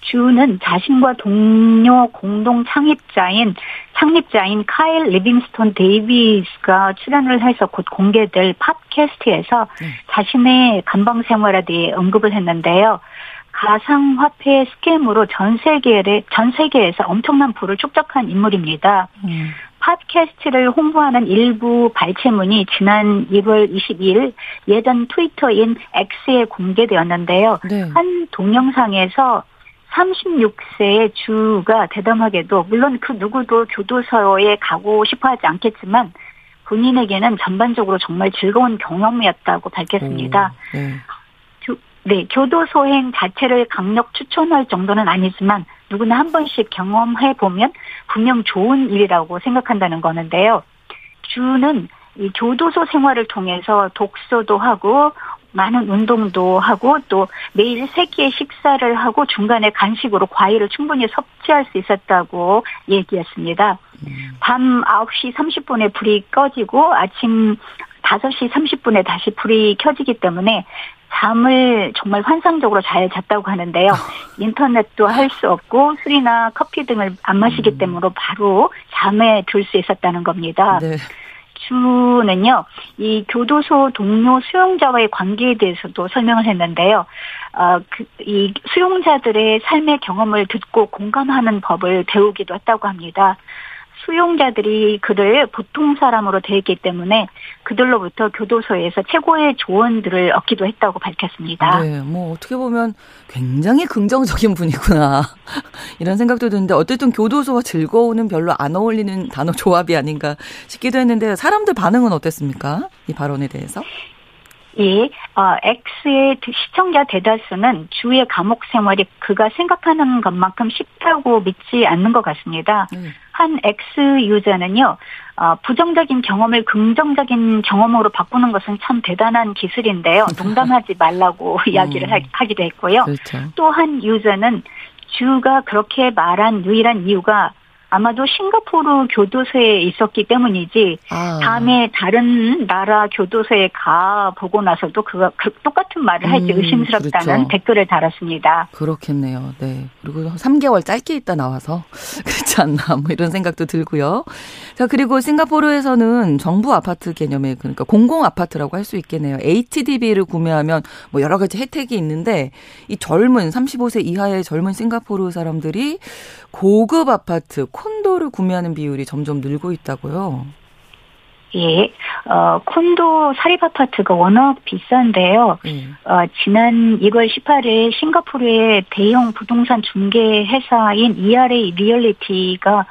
주는 자신과 동료 공동 창립자인 창립자인 카일 리빙스톤 데이비스가 출연을 해서 곧 공개될 팟캐스트에서 네. 자신의 감방 생활에 대해 언급을 했는데요. 가상화폐 스캠으로 전 세계에 전 세계에서 엄청난 부를 축적한 인물입니다. 음. 팟캐스트를 홍보하는 일부 발췌문이 지난 2월 22일 예전 트위터인 X에 공개되었는데요. 네. 한 동영상에서 36세의 주가 대담하게도 물론 그 누구도 교도소에 가고 싶어 하지 않겠지만 본인에게는 전반적으로 정말 즐거운 경험이었다고 밝혔습니다. 오, 네. 네, 교도소행 자체를 강력 추천할 정도는 아니지만 누구나 한 번씩 경험해 보면 분명 좋은 일이라고 생각한다는 거는데요. 주는 이 교도소 생활을 통해서 독서도 하고 많은 운동도 하고 또 매일 세 끼의 식사를 하고 중간에 간식으로 과일을 충분히 섭취할 수 있었다고 얘기했습니다. 밤 9시 30분에 불이 꺼지고 아침 5시 30분에 다시 불이 켜지기 때문에 잠을 정말 환상적으로 잘 잤다고 하는데요. 인터넷도 할 수 없고 술이나 커피 등을 안 마시기 음. 때문에 바로 잠에 들 수 있었다는 겁니다. 네. 주는요, 이 교도소 동료 수용자와의 관계에 대해서도 설명을 했는데요. 어, 그, 이 수용자들의 삶의 경험을 듣고 공감하는 법을 배우기도 했다고 합니다. 수용자들이 그를 보통 사람으로 대했기 때문에 그들로부터 교도소에서 최고의 조언들을 얻기도 했다고 밝혔습니다. 네, 뭐 어떻게 보면 굉장히 긍정적인 분이구나 이런 생각도 드는데 어쨌든 교도소와 즐거움은 별로 안 어울리는 단어 조합이 아닌가 싶기도 했는데 사람들 반응은 어땠습니까? 이 발언에 대해서? 예, 어, X의 시청자 대다수는 주의 감옥 생활이 그가 생각하는 것만큼 쉽다고 믿지 않는 것 같습니다. 음. 한 X 유저는요, 어, 부정적인 경험을 긍정적인 경험으로 바꾸는 것은 참 대단한 기술인데요. 농담하지 말라고 이야기를 음. 하기도 했고요. 그렇죠. 또한 유저는 주가 그렇게 말한 유일한 이유가 아마도 싱가포르 교도소에 있었기 때문이지 아. 다음에 다른 나라 교도소에 가 보고 나서도 그가 그 똑같은 말을 할지 음, 의심스럽다는 그렇죠. 댓글을 달았습니다. 그렇겠네요. 네. 그리고 3개월 짧게 있다 나와서 그렇지 않나 뭐 이런 생각도 들고요. 자 그리고 싱가포르에서는 정부 아파트 개념의 그러니까 공공 아파트라고 할 수 있겠네요. HDB를 구매하면 뭐 여러 가지 혜택이 있는데 이 젊은 35세 이하의 젊은 싱가포르 사람들이 고급 아파트 콘도를 구매하는 비율이 점점 늘고 있다고요. 예, 어, 콘도 사립 아파트가 워낙 비싼데요. 음. 어, 지난 2월 18일 싱가포르의 대형 부동산 중개 회사인 ERA 리얼리티가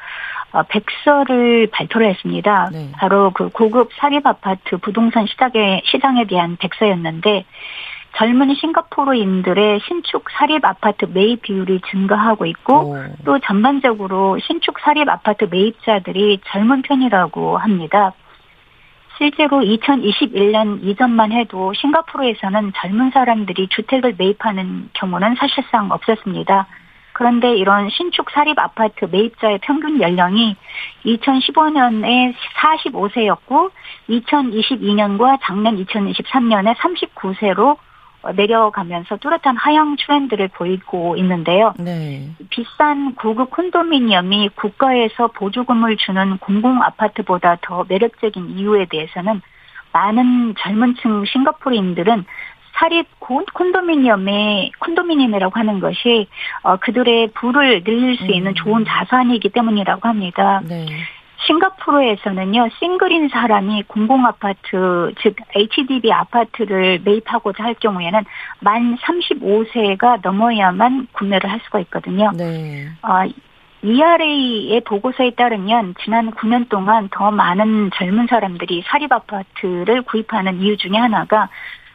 어, 백서를 발표를 했습니다. 네. 바로 그 고급 사립 아파트 부동산 시장에 시장에 대한 백서였는데 젊은 싱가포르인들의 신축 사립 아파트 매입 비율이 증가하고 있고 오. 또 전반적으로 신축 사립 아파트 매입자들이 젊은 편이라고 합니다. 실제로 2021년 이전만 해도 싱가포르에서는 젊은 사람들이 주택을 매입하는 경우는 사실상 없었습니다. 그런데 이런 신축 사립 아파트 매입자의 평균 연령이 2015년에 45세였고 2022년과 작년 2023년에 39세로 어, 내려가면서 뚜렷한 하향 트렌드를 보이고 있는데요. 네. 비싼 고급 콘도미니엄이 국가에서 보조금을 주는 공공 아파트보다 더 매력적인 이유에 대해서는 많은 젊은층 싱가포르인들은 사립 콘도미니엄의 콘도미니엄이라고 하는 것이 어, 그들의 부를 늘릴 수 있는 음. 좋은 자산이기 때문이라고 합니다. 네. 싱가포르에서는요, 싱글인 사람이 공공아파트, 즉, HDB 아파트를 매입하고자 할 경우에는 만 35세가 넘어야만 구매를 할 수가 있거든요. 네. 어, ERA의 보고서에 따르면 지난 9년 동안 더 많은 젊은 사람들이 사립 아파트를 구입하는 이유 중에 하나가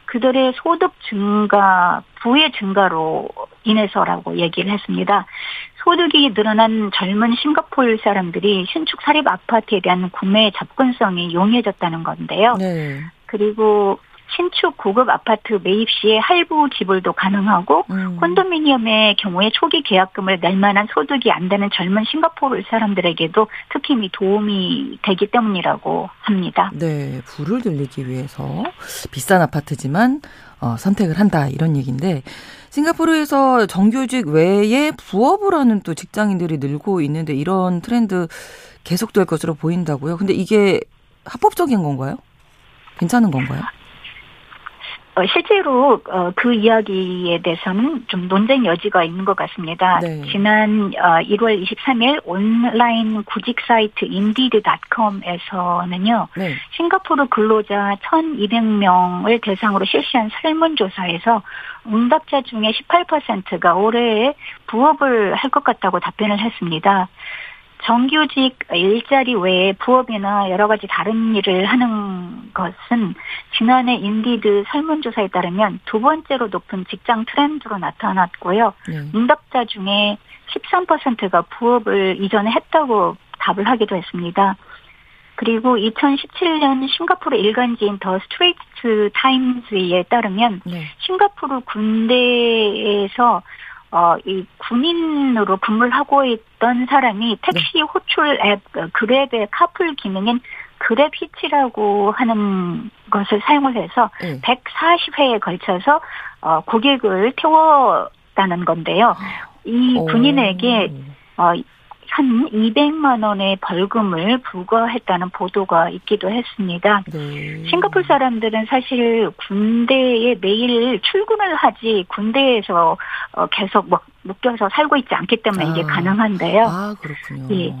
그들의 소득 증가, 부의 증가로 인해서라고 얘기를 했습니다. 소득이 늘어난 젊은 싱가포르 사람들이 신축 사립 아파트에 대한 구매 접근성이 용이해졌다는 건데요. 네. 그리고 신축 고급 아파트 매입 시에 할부 지불도 가능하고 음. 콘도미니엄의 경우에 초기 계약금을 낼 만한 소득이 안 되는 젊은 싱가포르 사람들에게도 특히 도움이 되기 때문이라고 합니다. 네, 불을 들리기 위해서 비싼 아파트지만 어, 선택을 한다 이런 얘기인데 싱가포르에서 정규직 외에 부업을 하는 또 직장인들이 늘고 있는데 이런 트렌드 계속될 것으로 보인다고요. 근데 이게 합법적인 건가요? 괜찮은 건가요? 어, 실제로 어, 그 이야기에 대해서는 좀 논쟁 여지가 있는 것 같습니다. 네. 지난 어, 1월 23일 온라인 구직 사이트 인디드.com에서는요. 네. 싱가포르 근로자 1,200명을 대상으로 실시한 설문조사에서 응답자 중에 18%가 올해 부업을 할 것 같다고 답변을 했습니다. 정규직 일자리 외에 부업이나 여러 가지 다른 일을 하는 것은 지난해 인디드 설문조사에 따르면 두 번째로 높은 직장 트렌드로 나타났고요. 네. 응답자 중에 13%가 부업을 이전에 했다고 답을 하기도 했습니다. 그리고 2017년 싱가포르 일간지인 더 스트레이트 타임즈에 따르면 네. 싱가포르 군대에서 어, 이 군인으로 근무를 하고 있던 사람이 택시 네. 호출 앱그 그랩의 카풀 기능인 그랩 히치라고 하는 것을 사용을 해서 네. 140회에 걸쳐서 어, 고객을 태웠다는 건데요. 이 군인에게 어, 한 200만 원의 벌금을 부과했다는 보도가 있기도 했습니다. 네. 싱가폴 사람들은 사실 군대에 매일 출근을 하지 군대에서 어, 계속 묶여서 살고 있지 않기 때문에 아. 이게 가능한데요. 아, 그렇군요. 예.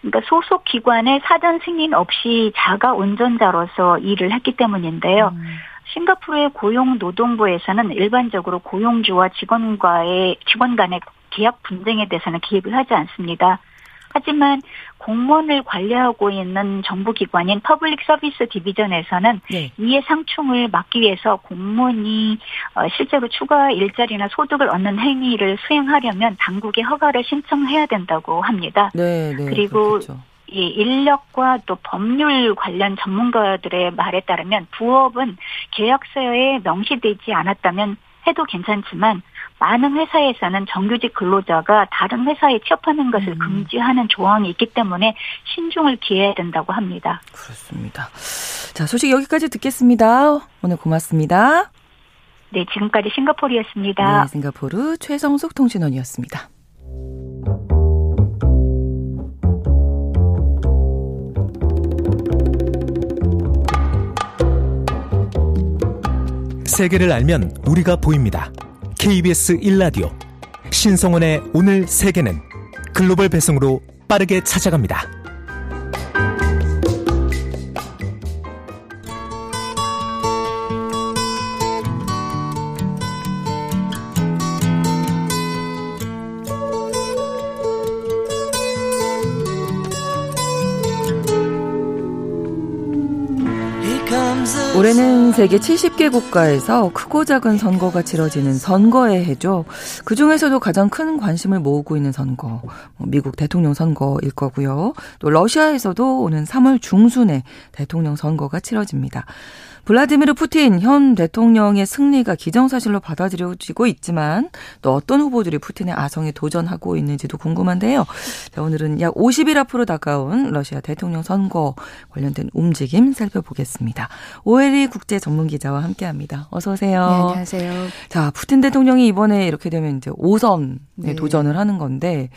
그러니까 소속 기관의 사전 승인 없이 자가 운전자로서 일을 했기 때문인데요. 음. 싱가포르의 고용노동부에서는 일반적으로 고용주와 직원과의 직원 간의 계약 분쟁에 대해서는 개입을 하지 않습니다. 하지만 공무원을 관리하고 있는 정부기관인 Public Service Division에서는 네. 이해 상충을 막기 위해서 공무원이 어, 실제로 추가 일자리나 소득을 얻는 행위를 수행하려면 당국의 허가를 신청해야 된다고 합니다. 네, 네, 그리고 이 인력과 또 법률 관련 전문가들의 말에 따르면 부업은 계약서에 명시되지 않았다면 해도 괜찮지만 많은 회사에서는 정규직 근로자가 다른 회사에 취업하는 것을 음. 금지하는 조항이 있기 때문에 신중을 기해야 된다고 합니다. 그렇습니다. 자, 소식 여기까지 듣겠습니다. 오늘 고맙습니다. 네, 지금까지 싱가포르였습니다. 네, 싱가포르 최성숙 통신원이었습니다. 세계를 알면 우리가 보입니다. KBS 1라디오 신성원의 오늘 세계는 글로벌 배송으로 빠르게 찾아갑니다. 올해는 세계 70개 국가에서 크고 작은 선거가 치러지는 선거의 해죠. 그 중에서도 가장 큰 관심을 모으고 있는 선거, 뭐 미국 대통령 선거일 거고요. 또 러시아에서도 오는 3월 중순에 대통령 선거가 치러집니다. 블라디미르 푸틴 현 대통령의 승리가 기정사실로 받아들여지고 있지만 또 어떤 후보들이 푸틴의 아성에 도전하고 있는지도 궁금한데요. 자, 오늘은 약 50일 앞으로 다가온 러시아 대통령 선거 관련된 움직임 살펴보겠습니다. 오 엘리 국제 전문 기자와 함께 합니다. 어서 오세요. 네, 안녕하세요. 자, 푸틴 대통령이 이번에 이렇게 되면 이제 5선에 네. 도전을 하는 건데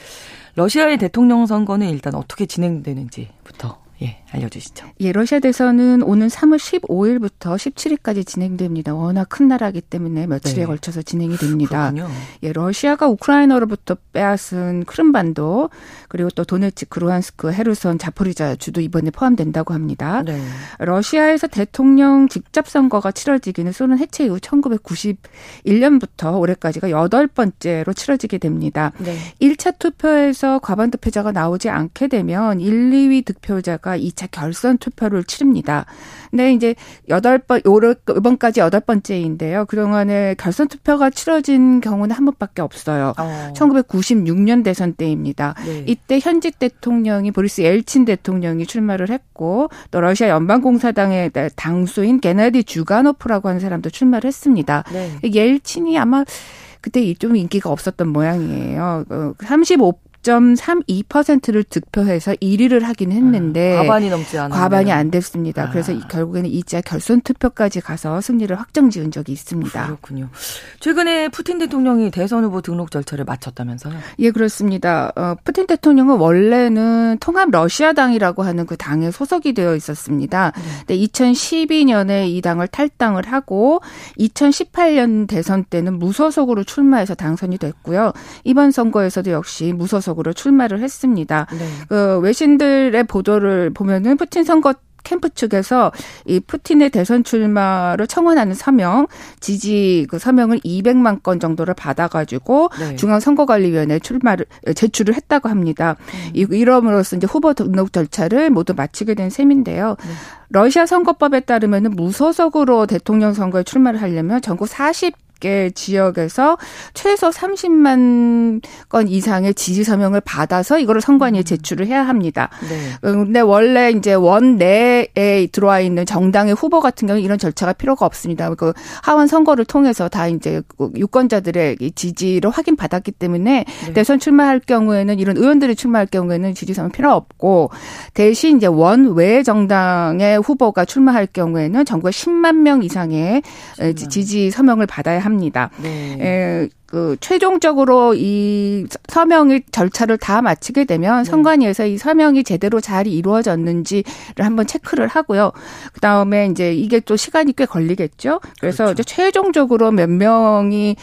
러시아의 대통령 선거는 일단 어떻게 진행되는지부터 예, 알려주시죠. 예, 러시아 대선은 오는 3월 15일부터 17일까지 진행됩니다. 워낙 큰 나라기 때문에 며칠에 네. 걸쳐서 진행이 됩니다. 그렇군요. 예, 러시아가 우크라이나로부터 빼앗은 크림반도 그리고 또 도네츠크, 루안스크, 헤르선, 자포리자 주도 이번에 포함된다고 합니다. 네. 러시아에서 대통령 직접 선거가 치러지기는 소련 해체 이후 1991년부터 올해까지가 여덟 번째로 치러지게 됩니다. 네. 1차 투표에서 과반 득표자가 나오지 않게 되면 1, 2위 득표자가 후보가 2차 결선 투표를 치릅니다. 근데 이제 여덟 번 이번까지 여덟 번째인데요. 그동안에 결선 투표가 치러진 경우는 한 번밖에 없어요. 어. 1996년 대선 때입니다. 네. 이때 현직 대통령이 보리스 엘친 대통령이 출마를 했고 또 러시아 연방공사당의 당수인 게나디 주가노프라고 하는 사람도 출마를 했습니다. 네. 옐친이 아마 그때 좀 인기가 없었던 모양이에요. 35그 6.32%를 득표해서 1위를 하긴 했는데 아, 과반이 넘지 않았 과반이 안 됐습니다. 아. 그래서 결국에는 2차 결선 투표까지 가서 승리를 확정지은 적이 있습니다. 그렇군요. 최근에 푸틴 대통령이 대선 후보 등록 절차를 마쳤다면서요? 예, 그렇습니다. 어, 푸틴 대통령은 원래는 통합 러시아당이라고 하는 그 당에 소속이 되어 있었습니다. 네. 2012년에 이 당을 탈당을 하고 2018년 대선 때는 무소속으로 출마해서 당선이 됐고요. 이번 선거에서도 역시 무소속 적으로 출마를 했습니다. 네. 그 외신들의 보도를 보면은 푸틴 선거 캠프 측에서 이 푸틴의 대선 출마를 청원하는 서명, 지지 그 서명을 200만 건 정도를 받아가지고 네. 중앙선거관리위원회에 출마를 제출을 했다고 합니다. 음. 이러므로써 이제 후보 등록 절차를 모두 마치게 된 셈인데요. 네. 러시아 선거법에 따르면 무소속으로 대통령 선거에 출마를 하려면 전국 40 개 지역에서 최소 30만 건 이상의 지지 서명을 받아서 이거를 선관위에 음. 제출을 해야 합니다. 네. 음, 근데 원래 이제 원 내에 들어와 있는 정당의 후보 같은 경우 이런 절차가 필요가 없습니다. 그 하원 선거를 통해서 다 이제 그 유권자들의 지지를 확인 받았기 때문에 네. 대선 출마할 경우에는 이런 의원들이 출마할 경우에는 지지 서명 필요 없고 대신 이제 원외 정당의 후보가 출마할 경우에는 전국에 10만 명 이상의 10만. 지지 서명을 받아야 합니다. 합니다. 네. 에, 그 최종적으로 이 서명의 절차를 다 마치게 되면 네. 선관위에서 이 서명이 제대로 잘 이루어졌는지를 한번 체크를 하고요. 그다음에 이제 이게 또 시간이 꽤 걸리겠죠. 그래서 그렇죠. 이제 최종적으로 몇 명이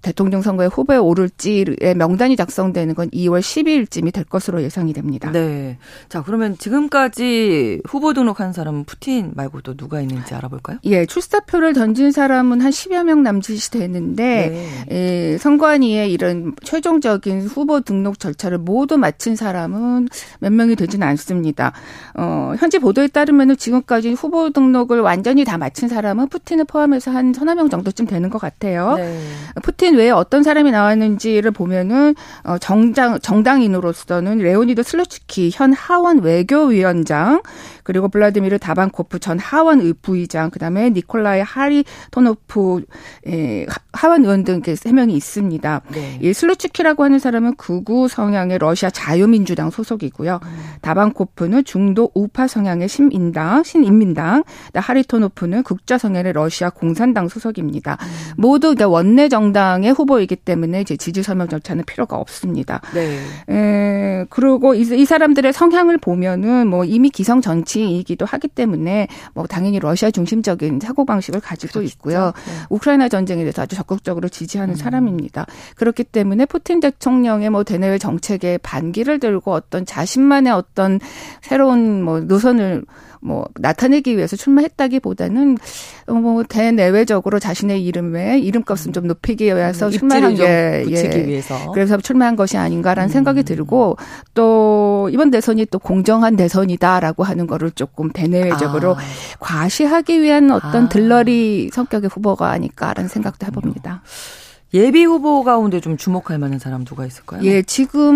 대통령 선거에 후보에 오를지의 명단이 작성되는 건 2월 12일쯤이 될 것으로 예상이 됩니다. 네. 자, 그러면 지금까지 후보 등록한 사람은 푸틴 말고 또 누가 있는지 알아볼까요? 예, 출사표를 던진 사람은 한 10여 명 남짓이 되는데 네. 선관위의 이런 최종적인 후보 등록 절차를 모두 마친 사람은 몇 명이 되지는 않습니다. 어, 현지 보도에 따르면 지금까지 후보 등록을 완전히 다 마친 사람은 푸틴을 포함해서 한 서너 명 정도쯤 되는 것 같아요. 네. 푸틴 외에 어떤 사람이 나왔는지를 보면은 어, 정당 정당인으로서는 레오니드 슬루츠키 현 하원 외교위원장 그리고 블라디미르 다반코프 전 하원 부의장 그다음에 니콜라이 하리토노프 예, 하원 의원 등 이렇게 세 명이 있습니다. 네. 이 슬루츠키라고 하는 사람은 극우 성향의 러시아 자유민주당 소속이고요. 음. 다반코프는 중도 우파 성향의 신민당, 신인민당, 하리토노프는 극좌 성향의 러시아 공산당 소속입니다. 음. 모두 원내 정당의 후보이기 때문에 이제 지지 서명 절차는 필요가 없습니다. 네. 에, 그리고 이, 이 사람들의 성향을 보면은 뭐 이미 기성 정치이기도 하기 때문에 뭐 당연히 러시아 중심적인 사고 방식을 가지고 그렇죠. 있고요. 네. 우크라이나 전쟁에 대해서 아주 적극적으로 지지하는 음. 사람입니다. 그렇기 때문에 푸틴 대통령의 뭐 대내외 정책에 반기를 들고 어떤 자신만의 어떤 새로운 뭐 노선을 뭐 나타내기 위해서 출마했다기보다는 뭐 대내외적으로 자신의 이름에 이름값은 좀 높이기 위해서 음, 출마한 게 예. 위해서. 그래서 출마한 것이 아닌가라는 음. 생각이 들고 또 이번 대선이 또 공정한 대선이다라고 하는 거를 조금 대내외적으로 아. 과시하기 위한 어떤 아. 들러리 성격의 후보가 아닐까라는 생각도 해봅니다. 예비 후보 가운데 좀 주목할 만한 사람 누가 있을까요? 예, 지금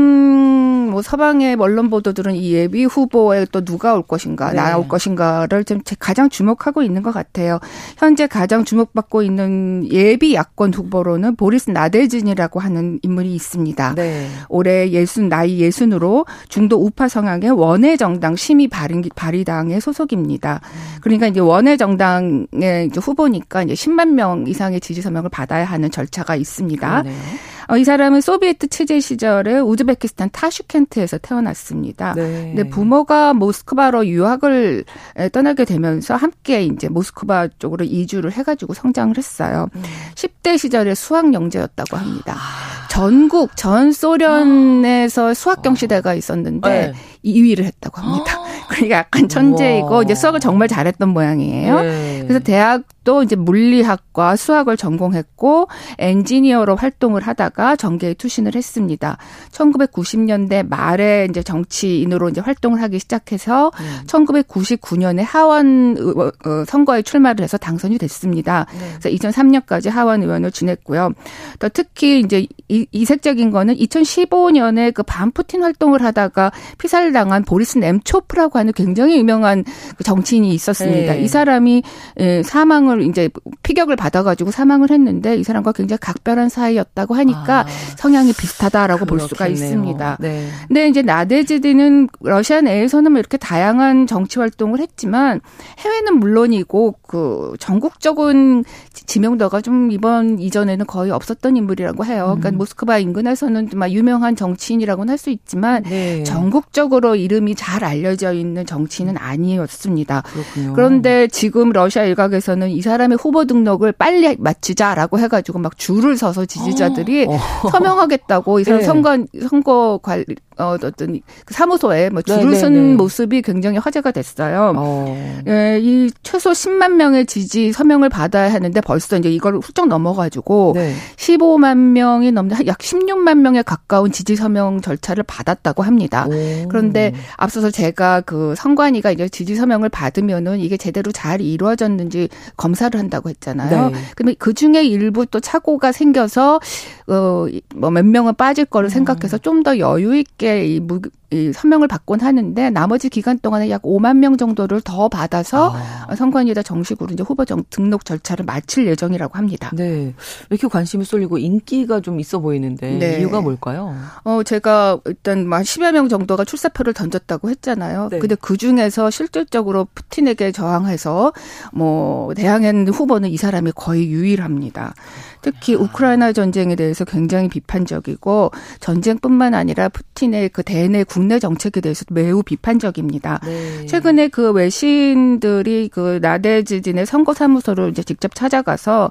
뭐 서방의 언론 보도들은 이 예비 후보에 또 누가 올 것인가, 네. 나올 것인가를 좀 가장 주목하고 있는 것 같아요. 현재 가장 주목받고 있는 예비 야권 후보로는 보리스 나데진이라고 하는 인물이 있습니다. 네. 올해 예순 나이 예순으로 중도 우파 성향의 원외 정당 심의 발의 당의 소속입니다. 그러니까 이제 원외 정당의 후보니까 이제 10만 명 이상의 지지 서명을 받아야 하는 절차가 있. 있습니다. 그러네요. 어, 이 사람은 소비에트 체제 시절에 우즈베키스탄 타슈켄트에서 태어났습니다. 네. 근데 부모가 모스크바로 유학을 떠나게 되면서 함께 이제 모스크바 쪽으로 이주를 해가지고 성장을 했어요. 음. 10대 시절에 수학 영재였다고 합니다. 아. 전국 전 소련에서 수학 경시대가 있었는데 네. 2위를 했다고 합니다. 그러니까 약간 천재이고 우와. 이제 수학을 정말 잘했던 모양이에요. 네. 그래서 대학도 이제 물리학과 수학을 전공했고 엔지니어로 활동을 하다가 정계에 투신을 했습니다. 1990년대 말에 이제 정치인으로 이제 활동을 하기 시작해서 음. 1999년에 하원 어, 선거에 출마를 해서 당선이 됐습니다. 네. 그래서 2003년까지 하원 의원을 지냈고요. 또 특히 이제 이색적인 거는 2015년에 그 반푸틴 활동을 하다가 피살을 당한 보리스 넴초프라 고 하는 굉장히 유명한 그 정치인이 있었습니다. 네. 이 사람이 예, 사망을 이제 피격을 받아가지고 사망을 했는데 이 사람과 굉장히 각별한 사이였다고 하니까 아, 성향이 비슷하다라고 그렇겠네요. 볼 수가 있습니다. 네. 근데 이제 나데지디는 러시아 내에서는 뭐 이렇게 다양한 정치 활동을 했지만 해외는 물론이고 그 전국적인 지명도가 좀 이번 이전에는 거의 없었던 인물이라고 해요. 그러니까 음. 모스크바 인근에서는 막 유명한 정치인이라고는 할 수 있지만 네. 전국적으로 이름이 잘 알려져 있는 정치인은 아니었습니다. 그렇군요. 그런데 지금 러시아 일각에서는 이 사람의 후보 등록을 빨리 마치자라고 해가지고 막 줄을 서서 지지자들이 어. 서명하겠다고 이 사람 네. 선거 선거 관리 어, 어떤 그 사무소에 뭐 줄을 네네네. 쓴 모습이 굉장히 화제가 됐어요. 어. 예, 이 최소 10만 명의 지지 서명을 받아야 하는데 벌써 이제 이걸 훌쩍 넘어가지고 네. 15만 명이 넘는 약 16만 명에 가까운 지지 서명 절차를 받았다고 합니다. 오. 그런데 앞서서 제가 그 선관위가 이제 지지 서명을 받으면은 이게 제대로 잘 이루어졌는지 검사를 한다고 했잖아요. 네. 근데 그 중에 일부 또 착오가 생겨서 어뭐 몇 명은 빠질 거를 음. 생각해서 좀 더 여유 있게 이 무, 이 서명을 받곤 하는데 나머지 기간 동안에 약 5만 명 정도를 더 받아서 아. 선관위에다 정식으로 이제 후보 정, 등록 절차를 마칠 예정이라고 합니다. 네. 이렇게 관심이 쏠리고 인기가 좀 있어 보이는데 네. 이유가 뭘까요? 어, 제가 일단 막 10여 명 정도가 출사표를 던졌다고 했잖아요. 네. 근데 그 중에서 실질적으로 푸틴에게 저항해서 뭐 대항한 후보는 이 사람이 거의 유일합니다. 특히 우크라이나 전쟁에 대해서 굉장히 비판적이고 전쟁뿐만 아니라 푸틴의 그 대내 국내 정책에 대해서도 매우 비판적입니다. 네. 최근에 그 외신들이 그 나데지딘의 선거 사무소를 이제 직접 찾아가서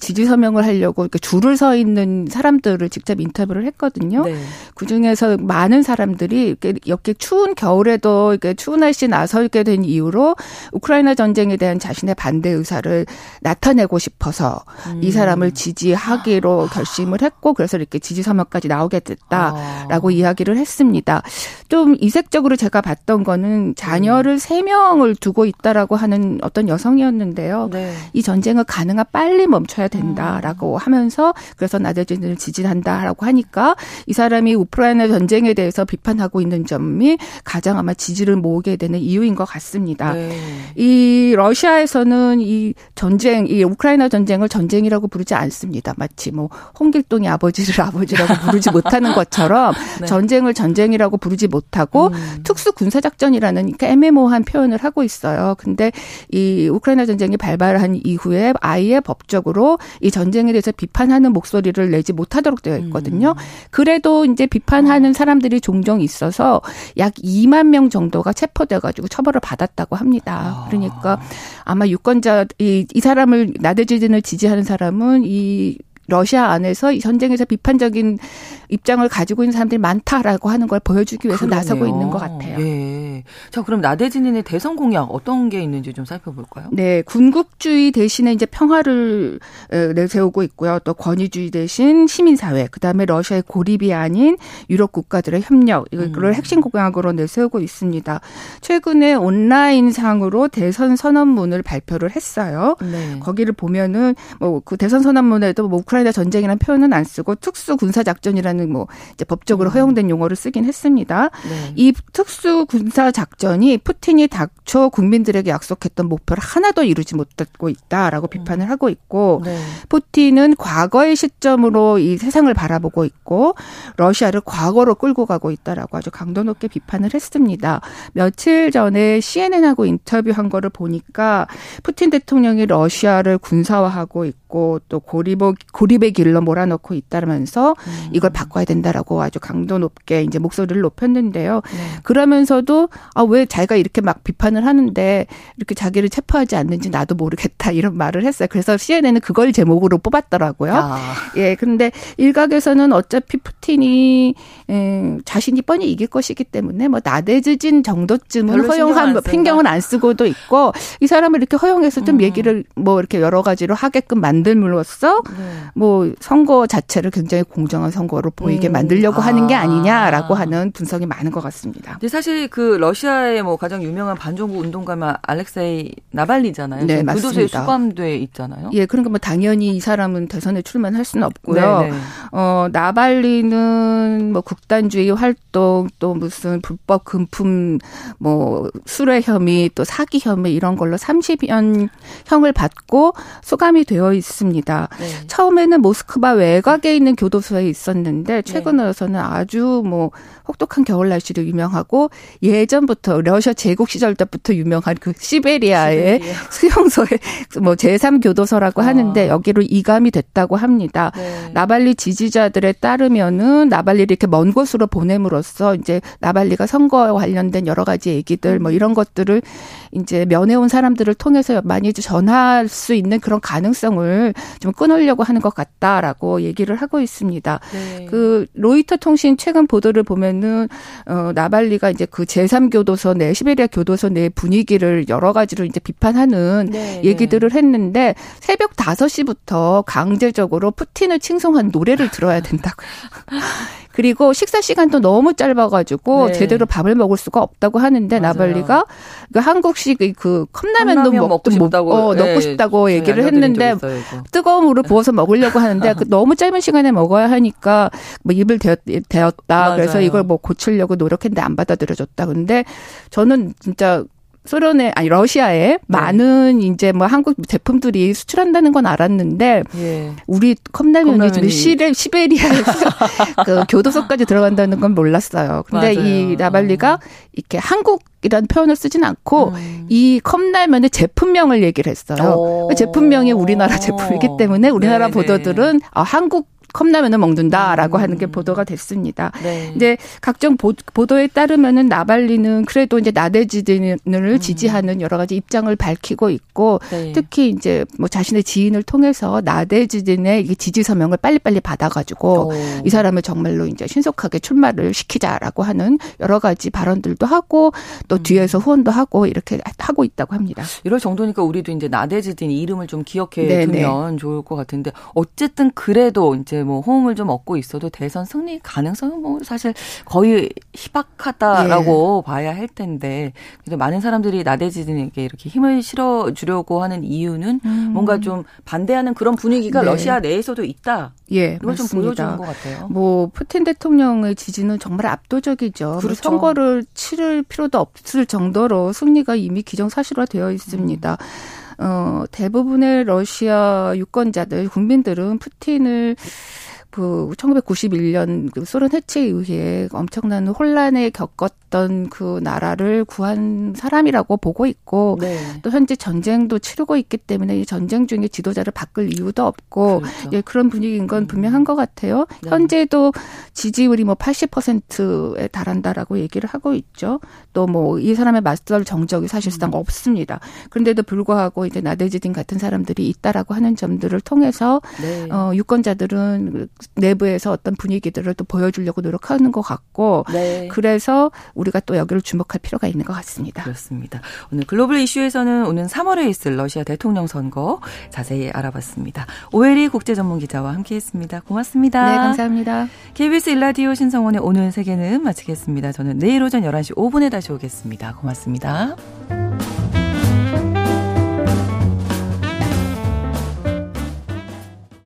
지지 서명을 하려고 이렇게 줄을 서 있는 사람들을 직접 인터뷰를 했거든요. 네. 그 중에서 많은 사람들이 이렇게, 이렇게 추운 겨울에도 이렇게 추운 날씨 나설게 된 이유로 우크라이나 전쟁에 대한 자신의 반대 의사를 나타내고 싶어서 음. 이 사람을 지지하기로 결심을 했고 그래서 이렇게 지지 서명까지 나오게 됐다라고 아. 이야기를 했습니다. 좀 이색적으로 제가 봤던 거는 자녀를 세 명을 두고 있다라고 하는 어떤 여성이었는데요. 네. 이 전쟁을 가능한 빨리 멈춰야 된다라고 음. 하면서 그래서 나대진을 지지한다라고 하니까 이 사람이 우크라이나 전쟁에 대해서 비판하고 있는 점이 가장 아마 지지를 모으게 되는 이유인 것 같습니다. 네. 이 러시아에서는 이 전쟁, 이 우크라이나 전쟁을 전쟁이라고 부르지 않습니다. 않습니다. 마치 뭐 홍길동이 아버지를 아버지라고 부르지 못하는 것처럼 네. 전쟁을 전쟁이라고 부르지 못하고 음. 특수 군사 작전이라는 애매모호한 표현을 하고 있어요. 근데 이 우크라이나 전쟁이 발발한 이후에 아예 법적으로 이 전쟁에 대해서 비판하는 목소리를 내지 못하도록 되어 있거든요. 음. 그래도 이제 비판하는 사람들이 종종 있어서 약 2만 명 정도가 체포돼 가지고 처벌을 받았다고 합니다. 그러니까 아마 유권자 이, 이 사람을 나대지진을 지지하는 사람은 이 러시아 안에서 이 전쟁에서 비판적인 입장을 가지고 있는 사람들이 많다라고 하는 걸 보여주기 위해서 그러네요. 나서고 있는 것 같아요. 예. 자, 그럼 나대진인의 대선 공약 어떤 게 있는지 좀 살펴볼까요? 네, 군국주의 대신에 이제 평화를 내세우고 있고요. 또 권위주의 대신 시민사회, 그 다음에 러시아의 고립이 아닌 유럽 국가들의 협력 이걸 음. 핵심 공약으로 내세우고 있습니다. 최근에 온라인상으로 대선 선언문을 발표를 했어요. 네. 거기를 보면은 뭐 그 대선 선언문에도 뭐 우크라이나 전쟁이라는 표현은 안 쓰고 특수 군사 작전이라는 라는 뭐 이제 법적으로 음. 허용된 용어를 쓰긴 했습니다. 네. 이 특수 군사 작전이 푸틴이 닥쳐 국민들에게 약속했던 목표를 하나도 이루지 못하고 있다라고 비판을 하고 있고 네. 푸틴은 과거의 시점으로 이 세상을 바라보고 있고 러시아를 과거로 끌고 가고 있다라고 아주 강도 높게 비판을 했습니다. 며칠 전에 CNN하고 인터뷰한 거를 보니까 푸틴 대통령이 러시아를 군사화하고 있고 또 고립 고립의 길로 몰아넣고 있다면서 음. 이걸 바꿔야 된다라고 아주 강도 높게 이제 목소리를 높였는데요. 네. 그러면서도 아 왜 자기가 이렇게 막 비판을 하는데 이렇게 자기를 체포하지 않는지 나도 모르겠다 이런 말을 했어요. 그래서 CNN은 그걸 제목으로 뽑았더라고요. 아. 예, 근데 일각에서는 어차피 푸틴이 에, 자신이 뻔히 이길 것이기 때문에 뭐 나대지진 정도쯤은 허용한 핑경을 안 쓰고도 있고 이 사람을 이렇게 허용해서 좀 음. 얘기를 뭐 이렇게 여러 가지로 하게끔 만들므로써 네. 뭐 선거 자체를 굉장히 공정한 선거로 보이게 음. 만들려고 아. 하는 게 아니냐라고 하는 분석이 많은 것 같습니다. 근데 사실 그 러시아의 뭐 가장 유명한 반정부 운동가만 알렉세이 나발리잖아요. 네, 맞습니다. 교도소에 수감돼 있잖아요. 예, 그러니까 뭐 당연히 이 사람은 대선에 출마할 수는 없고요. 네네. 네. 어, 나발리는 뭐 극단주의 활동 또 무슨 불법 금품 뭐 수뢰 혐의 또 사기 혐의 이런 걸로 30년 형을 받고 수감이 되어 있습니다. 네. 처음에는 모스크바 외곽에 있는 교도소에 있었는데 최근에 와서는 아주 뭐 혹독한 겨울 날씨로 유명하고 예전 부터 러시아 제국 시절 때부터 유명한 그 시베리아의 시베리아. 수용소의 뭐 제3교도소라고 아. 하는데 여기로 이감이 됐다고 합니다. 네. 나발리 지지자들에 따르면은 나발리를 이렇게 먼 곳으로 보냄으로써 이제 나발리가 선거에 관련된 여러 가지 얘기들 뭐 이런 것들을 이제 면회온 사람들을 통해서 많이 전할 수 있는 그런 가능성을 좀 끊으려고 하는 것 같다라고 얘기를 하고 있습니다. 네. 그 로이터 통신 최근 보도를 보면은 어 나발리가 이제 그 제3 교도소 내 시베리아 교도소 내 분위기를 여러 가지로 이제 비판하는 네, 네. 얘기들을 네. 했는데 새벽 5시부터 강제적으로 푸틴을 칭송한 노래를 들어야 된다고요. 그리고 식사 시간도 너무 짧아가지고 네. 제대로 밥을 먹을 수가 없다고 하는데 맞아요. 나발리가 그 한국식 그 컵라면도 컵라면 먹고 싶다고 어, 네. 넣고 싶다고 얘기를 했는데 뜨거운 물을 부어서 먹으려고 하는데 그 너무 짧은 시간에 먹어야 하니까 뭐 입을 대었, 대었다. 그래서 이걸 뭐 고치려고 노력했는데 안 받아들여줬다. 근데 저는 진짜 소련에 아니 러시아에 네. 많은 이제 뭐 한국 제품들이 수출한다는 건 알았는데 예. 우리 컵라면이 지금 시레 시베리아에서 그 교도소까지 들어간다는 건 몰랐어요. 근데 맞아요. 이 나발리가 이렇게 한국 이란 표현을 쓰진 않고 음. 이 컵라면의 제품명을 얘기를 했어요. 그 제품명이 우리나라 제품이기 때문에 우리나라 네네. 보도들은 아, 한국 컵라면을 먹는다라고 음. 하는 게 보도가 됐습니다. 네. 이제 각종 보, 도에 따르면은 나발리는 그래도 이제 나대지진을 음. 지지하는 여러 가지 입장을 밝히고 있고 네. 특히 이제 뭐 자신의 지인을 통해서 나대지진의 지지 서명을 빨리빨리 받아가지고 오. 이 사람을 정말로 이제 신속하게 출마를 시키자라고 하는 여러 가지 발언들도 하고 또 음. 뒤에서 후원도 하고 이렇게 하고 있다고 합니다. 이럴 정도니까 우리도 이제 나대지진 이름을 좀 기억해 네네. 두면 좋을 것 같은데 어쨌든 그래도 이제 뭐 호응을 좀 얻고 있어도 대선 승리 가능성은 뭐 사실 거의 희박하다라고 예. 봐야 할 텐데 그래서 많은 사람들이 나대지진에게 이렇게 힘을 실어 주려고 하는 이유는 음. 뭔가 좀 반대하는 그런 분위기가 네. 러시아 내에서도 있다. 예, 이걸 맞습니다. 좀 보여주는 것 같아요. 뭐 푸틴 대통령의 지지는 정말 압도적이죠. 뭐 그렇죠. 선거를 치를 필요도 없을 정도로 승리가 이미 기정사실화되어 있습니다. 음. 어, 대부분의 러시아 유권자들, 국민들은 푸틴을 그 1991년 그 소련 해체에 의해 엄청난 혼란에 겪었던 그 나라를 구한 사람이라고 보고 있고 네. 또 현재 전쟁도 치르고 있기 때문에 이 전쟁 중에 지도자를 바꿀 이유도 없고 그렇죠. 예, 그런 분위기인 건 음. 분명한 것 같아요. 네. 현재도 지지율이 뭐 80%에 달한다라고 얘기를 하고 있죠. 또 뭐 이 사람의 맞설 정적이 사실상 음. 없습니다. 그런데도 불구하고 이제 나대지딘 같은 사람들이 있다라고 하는 점들을 통해서 네. 어 유권자들은 내부에서 어떤 분위기들을 또 보여주려고 노력하는 것 같고 네. 그래서 우리가 또 여기를 주목할 필요가 있는 것 같습니다. 그렇습니다. 오늘 글로벌 이슈에서는 오는 3월에 있을 러시아 대통령 선거 자세히 알아봤습니다. 오혜리 국제전문기자와 함께했습니다. 고맙습니다. 네, 감사합니다. KBS 일라디오 신성원의 오늘 세계는 마치겠습니다. 저는 내일 오전 11시 5분에 다시 오겠습니다. 고맙습니다.